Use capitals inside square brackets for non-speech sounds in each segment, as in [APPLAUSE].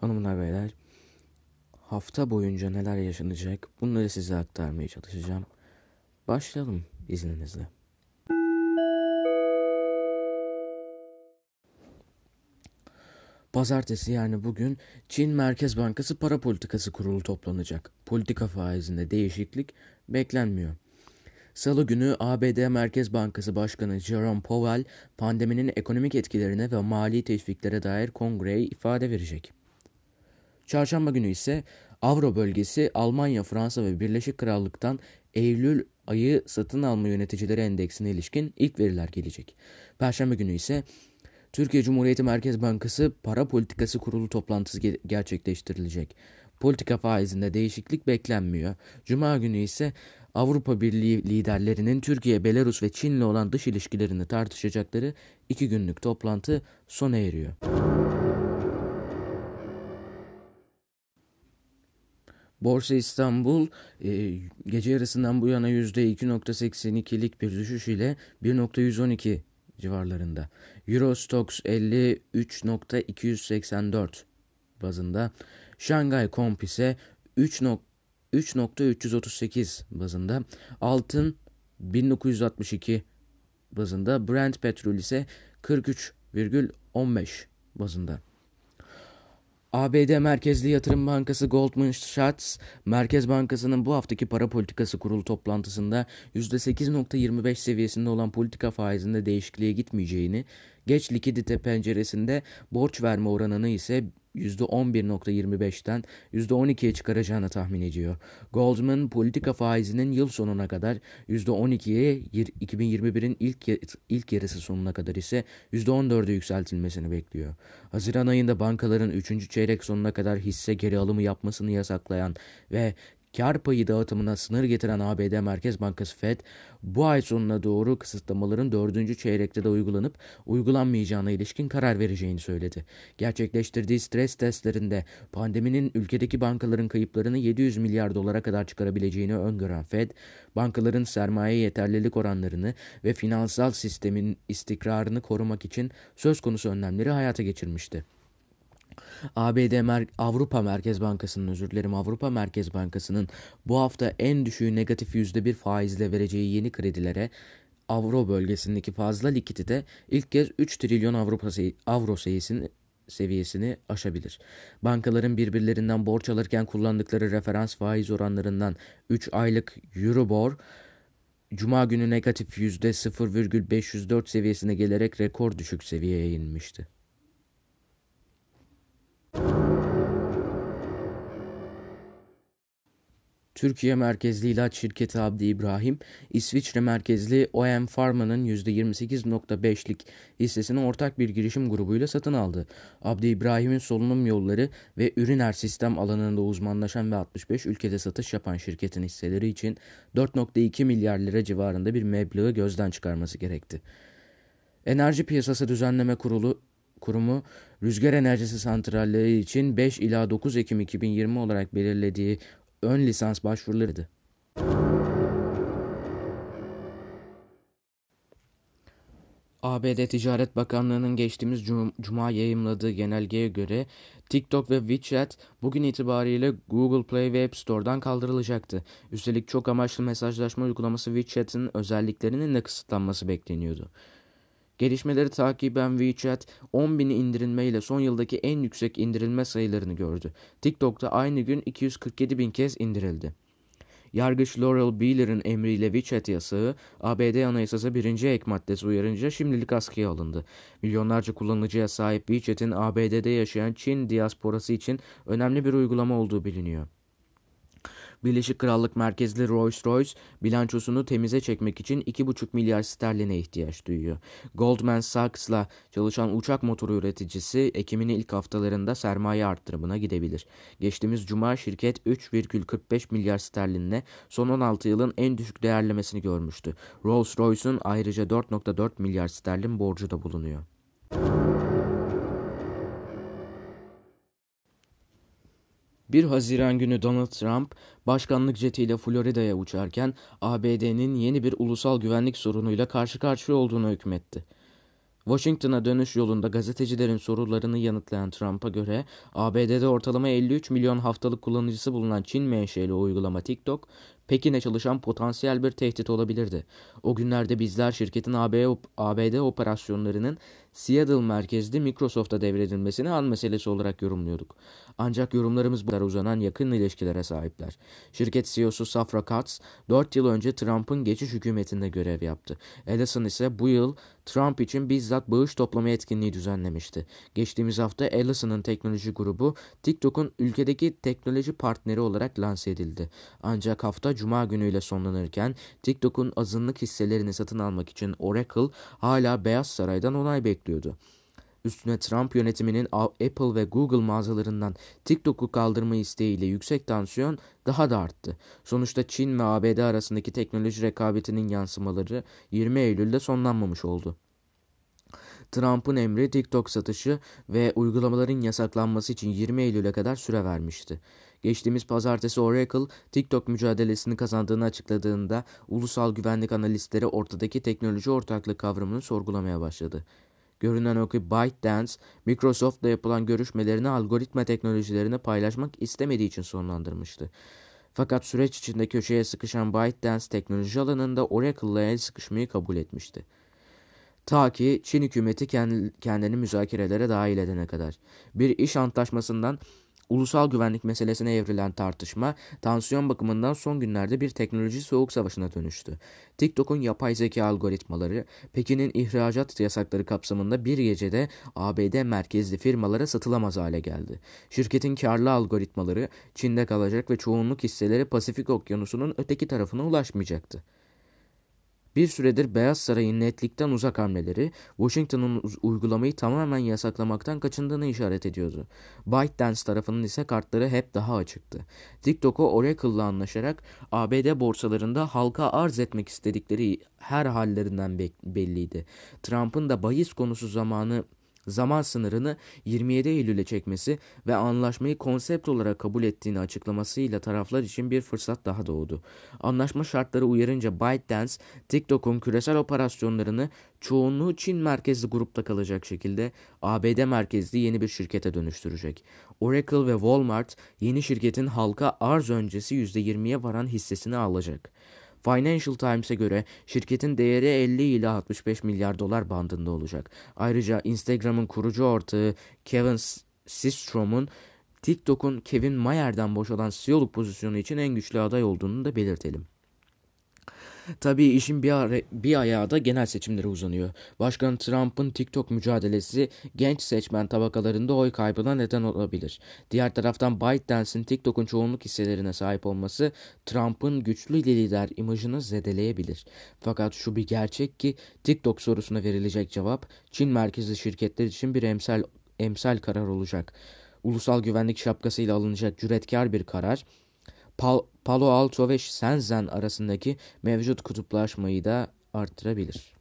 Hanımlar beyler, hafta boyunca neler yaşanacak bunları size aktarmaya çalışacağım. Başlayalım izninizle. Pazartesi yani bugün Çin Merkez Bankası Para Politikası Kurulu toplanacak. Politika faizinde değişiklik beklenmiyor. Salı günü ABD Merkez Bankası Başkanı Jerome Powell pandeminin ekonomik etkilerine ve mali teşviklere dair kongreye ifade verecek. Çarşamba günü ise Avro bölgesi Almanya, Fransa ve Birleşik Krallık'tan Eylül ayı satın alma yöneticileri endeksine ilişkin ilk veriler gelecek. Perşembe günü ise Türkiye Cumhuriyeti Merkez Bankası Para Politikası Kurulu toplantısı gerçekleştirilecek. Politika faizinde değişiklik beklenmiyor. Cuma günü ise Avrupa Birliği liderlerinin Türkiye, Belarus ve Çin'le olan dış ilişkilerini tartışacakları iki günlük toplantı sona eriyor. Borsa İstanbul e, gece yarısından bu yana %2.82'lik bir düşüş ile 1.112 civarlarında. Euro Stoxx 53.284 bazında. Şangay Comp ise 3.338 bazında. Altın 1962 bazında. Brent petrol ise 43,15 bazında. ABD merkezli yatırım bankası Goldman Sachs, Merkez Bankası'nın bu haftaki para politikası kurulu toplantısında %8.25 seviyesinde olan politika faizinde değişikliğe gitmeyeceğini, geç likidite penceresinde borç verme oranını ise %11.25'ten %12'ye çıkaracağını tahmin ediyor. Goldman politika faizinin yıl sonuna kadar %12'ye 2021'in ilk ilk yarısı sonuna kadar ise %14'e yükseltilmesini bekliyor. Haziran ayında bankaların 3. çeyrek sonuna kadar hisse geri alımı yapmasını yasaklayan ve kar payı dağıtımına sınır getiren ABD Merkez Bankası Fed bu ay sonuna doğru kısıtlamaların dördüncü çeyrekte de uygulanıp uygulanmayacağına ilişkin karar vereceğini söyledi. Gerçekleştirdiği stres testlerinde pandeminin ülkedeki bankaların kayıplarını 700 milyar dolara kadar çıkarabileceğini öngören Fed, bankaların sermaye yeterlilik oranlarını ve finansal sistemin istikrarını korumak için söz konusu önlemleri hayata geçirmişti. ABD Mer Avrupa Merkez Bankası'nın özür dilerim Avrupa Merkez Bankası'nın bu hafta en düşüğü negatif %1 faizle vereceği yeni kredilere Avro bölgesindeki fazla likidite ilk kez 3 trilyon Avrupa avro sayısını seviyesini aşabilir. Bankaların birbirlerinden borç alırken kullandıkları referans faiz oranlarından 3 aylık Eurobor Cuma günü negatif %0,504 seviyesine gelerek rekor düşük seviyeye inmişti. Türkiye merkezli ilaç şirketi Abdi İbrahim, İsviçre merkezli OM Pharma'nın %28.5'lik hissesini ortak bir girişim grubuyla satın aldı. Abdi İbrahim'in solunum yolları ve üriner sistem alanında uzmanlaşan ve 65 ülkede satış yapan şirketin hisseleri için 4.2 milyar lira civarında bir meblağı gözden çıkarması gerekti. Enerji Piyasası Düzenleme Kurulu Kurumu rüzgar enerjisi santralleri için 5 ila 9 Ekim 2020 olarak belirlediği ön lisans başvurularıydı. ABD Ticaret Bakanlığı'nın geçtiğimiz cum cuma yayımladığı genelgeye göre TikTok ve WeChat bugün itibariyle Google Play ve App Store'dan kaldırılacaktı. Üstelik çok amaçlı mesajlaşma uygulaması WeChat'in özelliklerinin de kısıtlanması bekleniyordu. Gelişmeleri takiben WeChat 10 bin indirilmeyle son yıldaki en yüksek indirilme sayılarını gördü. TikTok'ta aynı gün 247 bin kez indirildi. Yargıç Laurel Beeler'ın emriyle WeChat yasağı ABD Anayasası 1. ek maddesi uyarınca şimdilik askıya alındı. Milyonlarca kullanıcıya sahip WeChat'in ABD'de yaşayan Çin diasporası için önemli bir uygulama olduğu biliniyor. Birleşik Krallık merkezli Rolls-Royce bilançosunu temize çekmek için 2,5 milyar sterline ihtiyaç duyuyor. Goldman Sachs'la çalışan uçak motoru üreticisi Ekim'in ilk haftalarında sermaye arttırımına gidebilir. Geçtiğimiz cuma şirket 3,45 milyar sterlinle son 16 yılın en düşük değerlemesini görmüştü. Rolls-Royce'un ayrıca 4,4 milyar sterlin borcu da bulunuyor. 1 Haziran günü Donald Trump başkanlık jetiyle Florida'ya uçarken ABD'nin yeni bir ulusal güvenlik sorunuyla karşı karşıya olduğunu hükmetti. Washington'a dönüş yolunda gazetecilerin sorularını yanıtlayan Trump'a göre ABD'de ortalama 53 milyon haftalık kullanıcısı bulunan Çin menşeli uygulama TikTok, Pekin'e çalışan potansiyel bir tehdit olabilirdi. O günlerde bizler şirketin ABD operasyonlarının Seattle merkezli Microsoft'a devredilmesini an meselesi olarak yorumluyorduk. Ancak yorumlarımız bu kadar uzanan yakın ilişkilere sahipler. Şirket CEO'su Safra Katz 4 yıl önce Trump'ın geçiş hükümetinde görev yaptı. Ellison ise bu yıl Trump için bizzat bağış toplama etkinliği düzenlemişti. Geçtiğimiz hafta Ellison'ın teknoloji grubu TikTok'un ülkedeki teknoloji partneri olarak lanse edildi. Ancak hafta Cuma günüyle sonlanırken TikTok'un azınlık hisselerini satın almak için Oracle hala Beyaz Saray'dan onay bekliyordu. Üstüne Trump yönetiminin Apple ve Google mağazalarından TikTok'u kaldırma isteğiyle yüksek tansiyon daha da arttı. Sonuçta Çin ve ABD arasındaki teknoloji rekabetinin yansımaları 20 Eylül'de sonlanmamış oldu. Trump'ın emri TikTok satışı ve uygulamaların yasaklanması için 20 Eylül'e kadar süre vermişti. Geçtiğimiz pazartesi Oracle, TikTok mücadelesini kazandığını açıkladığında ulusal güvenlik analistleri ortadaki teknoloji ortaklığı kavramını sorgulamaya başladı. Görünen o ki ByteDance, Microsoft'la yapılan görüşmelerini algoritma teknolojilerini paylaşmak istemediği için sonlandırmıştı. Fakat süreç içinde köşeye sıkışan ByteDance teknoloji alanında Oracle'la el sıkışmayı kabul etmişti. Ta ki Çin hükümeti kendini müzakerelere dahil edene kadar. Bir iş antlaşmasından Ulusal güvenlik meselesine evrilen tartışma, tansiyon bakımından son günlerde bir teknoloji soğuk savaşına dönüştü. TikTok'un yapay zeka algoritmaları, Pekin'in ihracat yasakları kapsamında bir gecede ABD merkezli firmalara satılamaz hale geldi. Şirketin karlı algoritmaları Çin'de kalacak ve çoğunluk hisseleri Pasifik Okyanusu'nun öteki tarafına ulaşmayacaktı. Bir süredir Beyaz Saray'ın netlikten uzak hamleleri Washington'un uygulamayı tamamen yasaklamaktan kaçındığını işaret ediyordu. ByteDance tarafının ise kartları hep daha açıktı. TikTok'u Oracle'la anlaşarak ABD borsalarında halka arz etmek istedikleri her hallerinden belliydi. Trump'ın da bahis konusu zamanı zaman sınırını 27 Eylül'e çekmesi ve anlaşmayı konsept olarak kabul ettiğini açıklamasıyla taraflar için bir fırsat daha doğdu. Anlaşma şartları uyarınca ByteDance, TikTok'un küresel operasyonlarını çoğunluğu Çin merkezli grupta kalacak şekilde ABD merkezli yeni bir şirkete dönüştürecek. Oracle ve Walmart yeni şirketin halka arz öncesi %20'ye varan hissesini alacak. Financial Times'e göre şirketin değeri 50 ila 65 milyar dolar bandında olacak. Ayrıca Instagram'ın kurucu ortağı Kevin Systrom'un TikTok'un Kevin Mayer'den boşalan CEO'luk pozisyonu için en güçlü aday olduğunu da belirtelim. Tabii işin bir, ara, bir ayağı da genel seçimlere uzanıyor. Başkan Trump'ın TikTok mücadelesi genç seçmen tabakalarında oy kaybına neden olabilir. Diğer taraftan ByteDance'in TikTok'un çoğunluk hisselerine sahip olması Trump'ın güçlü lider imajını zedeleyebilir. Fakat şu bir gerçek ki TikTok sorusuna verilecek cevap Çin merkezli şirketler için bir emsal, emsal karar olacak. Ulusal güvenlik şapkasıyla alınacak cüretkar bir karar Pal Palo Alto ve Shenzhen arasındaki mevcut kutuplaşmayı da arttırabilir.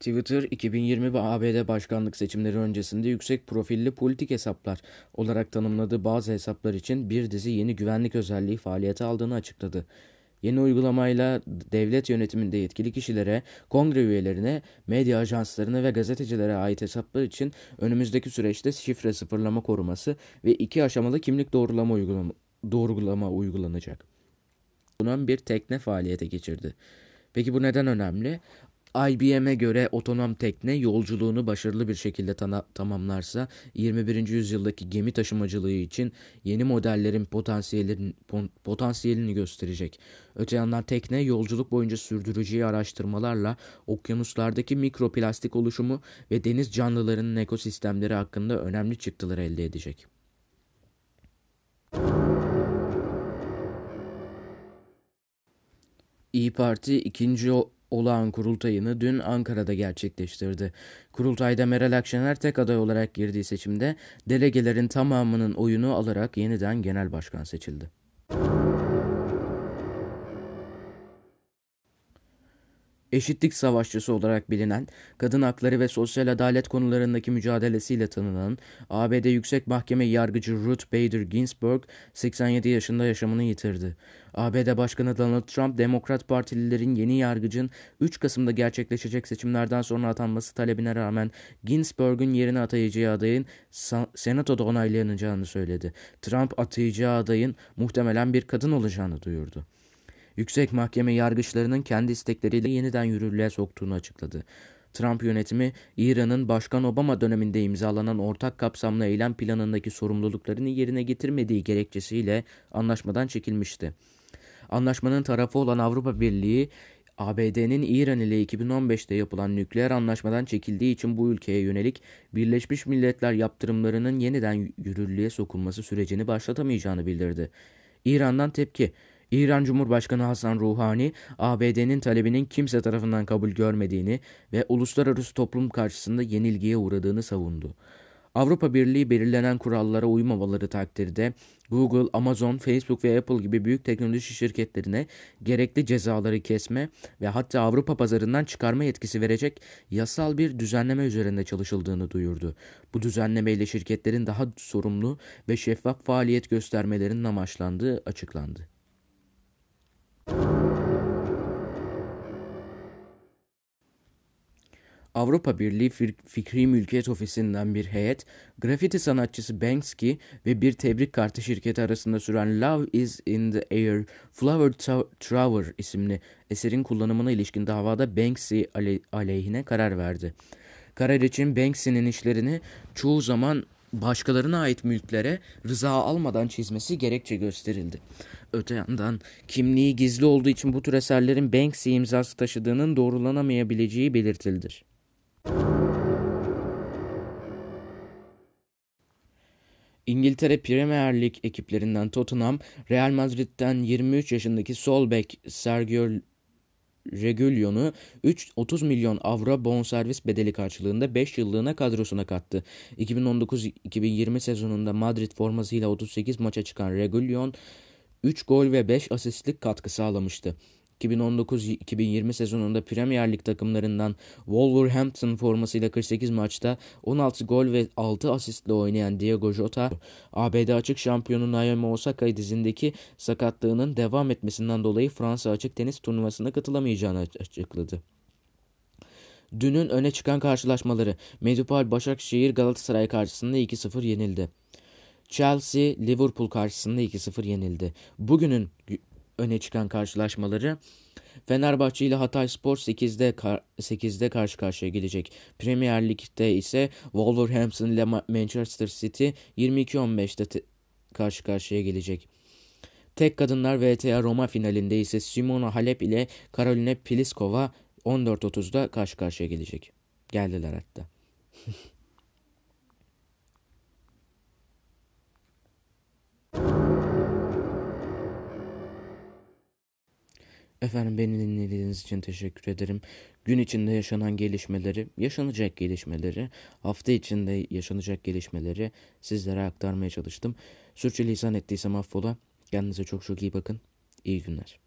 Twitter 2020 ABD başkanlık seçimleri öncesinde yüksek profilli politik hesaplar olarak tanımladığı bazı hesaplar için bir dizi yeni güvenlik özelliği faaliyete aldığını açıkladı. Yeni uygulamayla devlet yönetiminde yetkili kişilere, kongre üyelerine, medya ajanslarına ve gazetecilere ait hesaplar için önümüzdeki süreçte şifre sıfırlama koruması ve iki aşamalı kimlik doğrulama uygulama, doğrulama uygulanacak. Bunun bir tekne faaliyete geçirdi. Peki bu neden önemli? IBM'e göre otonom tekne yolculuğunu başarılı bir şekilde tamamlarsa 21. yüzyıldaki gemi taşımacılığı için yeni modellerin potansiyelini, potansiyelini gösterecek. Öte yandan tekne yolculuk boyunca sürdüreceği araştırmalarla okyanuslardaki mikroplastik oluşumu ve deniz canlılarının ekosistemleri hakkında önemli çıktılar elde edecek. İyi Parti ikinci olağan kurultayını dün Ankara'da gerçekleştirdi. Kurultayda Meral Akşener tek aday olarak girdiği seçimde delegelerin tamamının oyunu alarak yeniden genel başkan seçildi. Eşitlik savaşçısı olarak bilinen, kadın hakları ve sosyal adalet konularındaki mücadelesiyle tanınan ABD Yüksek Mahkeme yargıcı Ruth Bader Ginsburg 87 yaşında yaşamını yitirdi. ABD Başkanı Donald Trump, Demokrat Partililerin yeni yargıcın 3 Kasım'da gerçekleşecek seçimlerden sonra atanması talebine rağmen Ginsburg'un yerine atayacağı adayın Senato'da onaylanacağını söyledi. Trump atayacağı adayın muhtemelen bir kadın olacağını duyurdu. Yüksek Mahkeme yargıçlarının kendi istekleriyle yeniden yürürlüğe soktuğunu açıkladı. Trump yönetimi İran'ın Başkan Obama döneminde imzalanan ortak kapsamlı eylem planındaki sorumluluklarını yerine getirmediği gerekçesiyle anlaşmadan çekilmişti. Anlaşmanın tarafı olan Avrupa Birliği ABD'nin İran ile 2015'te yapılan nükleer anlaşmadan çekildiği için bu ülkeye yönelik Birleşmiş Milletler yaptırımlarının yeniden yürürlüğe sokulması sürecini başlatamayacağını bildirdi. İran'dan tepki İran Cumhurbaşkanı Hasan Ruhani, ABD'nin talebinin kimse tarafından kabul görmediğini ve uluslararası toplum karşısında yenilgiye uğradığını savundu. Avrupa Birliği belirlenen kurallara uymamaları takdirde Google, Amazon, Facebook ve Apple gibi büyük teknoloji şirketlerine gerekli cezaları kesme ve hatta Avrupa pazarından çıkarma yetkisi verecek yasal bir düzenleme üzerinde çalışıldığını duyurdu. Bu düzenlemeyle şirketlerin daha sorumlu ve şeffaf faaliyet göstermelerinin amaçlandığı açıklandı. Avrupa Birliği Fikri Mülkiyet Ofisi'nden bir heyet, grafiti sanatçısı Banksy ve bir tebrik kartı şirketi arasında süren Love is in the Air, Flower Tower isimli eserin kullanımına ilişkin davada Banksy aleyhine karar verdi. Karar için Banksy'nin işlerini çoğu zaman başkalarına ait mülklere rıza almadan çizmesi gerekçe gösterildi. Öte yandan kimliği gizli olduğu için bu tür eserlerin Banksy imzası taşıdığının doğrulanamayabileceği belirtildir. İngiltere Premier Lig ekiplerinden Tottenham, Real Madrid'den 23 yaşındaki sol bek Sergio Reguilon'u 30 milyon avro bonservis bedeli karşılığında 5 yıllığına kadrosuna kattı. 2019-2020 sezonunda Madrid formasıyla 38 maça çıkan Reguilon 3 gol ve 5 asistlik katkı sağlamıştı. 2019-2020 sezonunda Premier Lig takımlarından Wolverhampton formasıyla 48 maçta 16 gol ve 6 asistle oynayan Diego Jota, ABD açık şampiyonu Naomi Osaka dizindeki sakatlığının devam etmesinden dolayı Fransa açık tenis turnuvasına katılamayacağını açıkladı. Dünün öne çıkan karşılaşmaları Medipol Başakşehir Galatasaray karşısında 2-0 yenildi. Chelsea Liverpool karşısında 2-0 yenildi. Bugünün öne çıkan karşılaşmaları Fenerbahçe ile Hatay Spor 8'de, 8'de karşı karşıya gelecek. Premier Lig'de ise Wolverhampton ile Manchester City 22-15'te karşı karşıya gelecek. Tek kadınlar VTA Roma finalinde ise Simona Halep ile Caroline Pliskova 14.30'da karşı karşıya gelecek. Geldiler hatta. [LAUGHS] Efendim beni dinlediğiniz için teşekkür ederim. Gün içinde yaşanan gelişmeleri, yaşanacak gelişmeleri, hafta içinde yaşanacak gelişmeleri sizlere aktarmaya çalıştım. Sürçülisan ettiysem affola. Kendinize çok çok iyi bakın. İyi günler.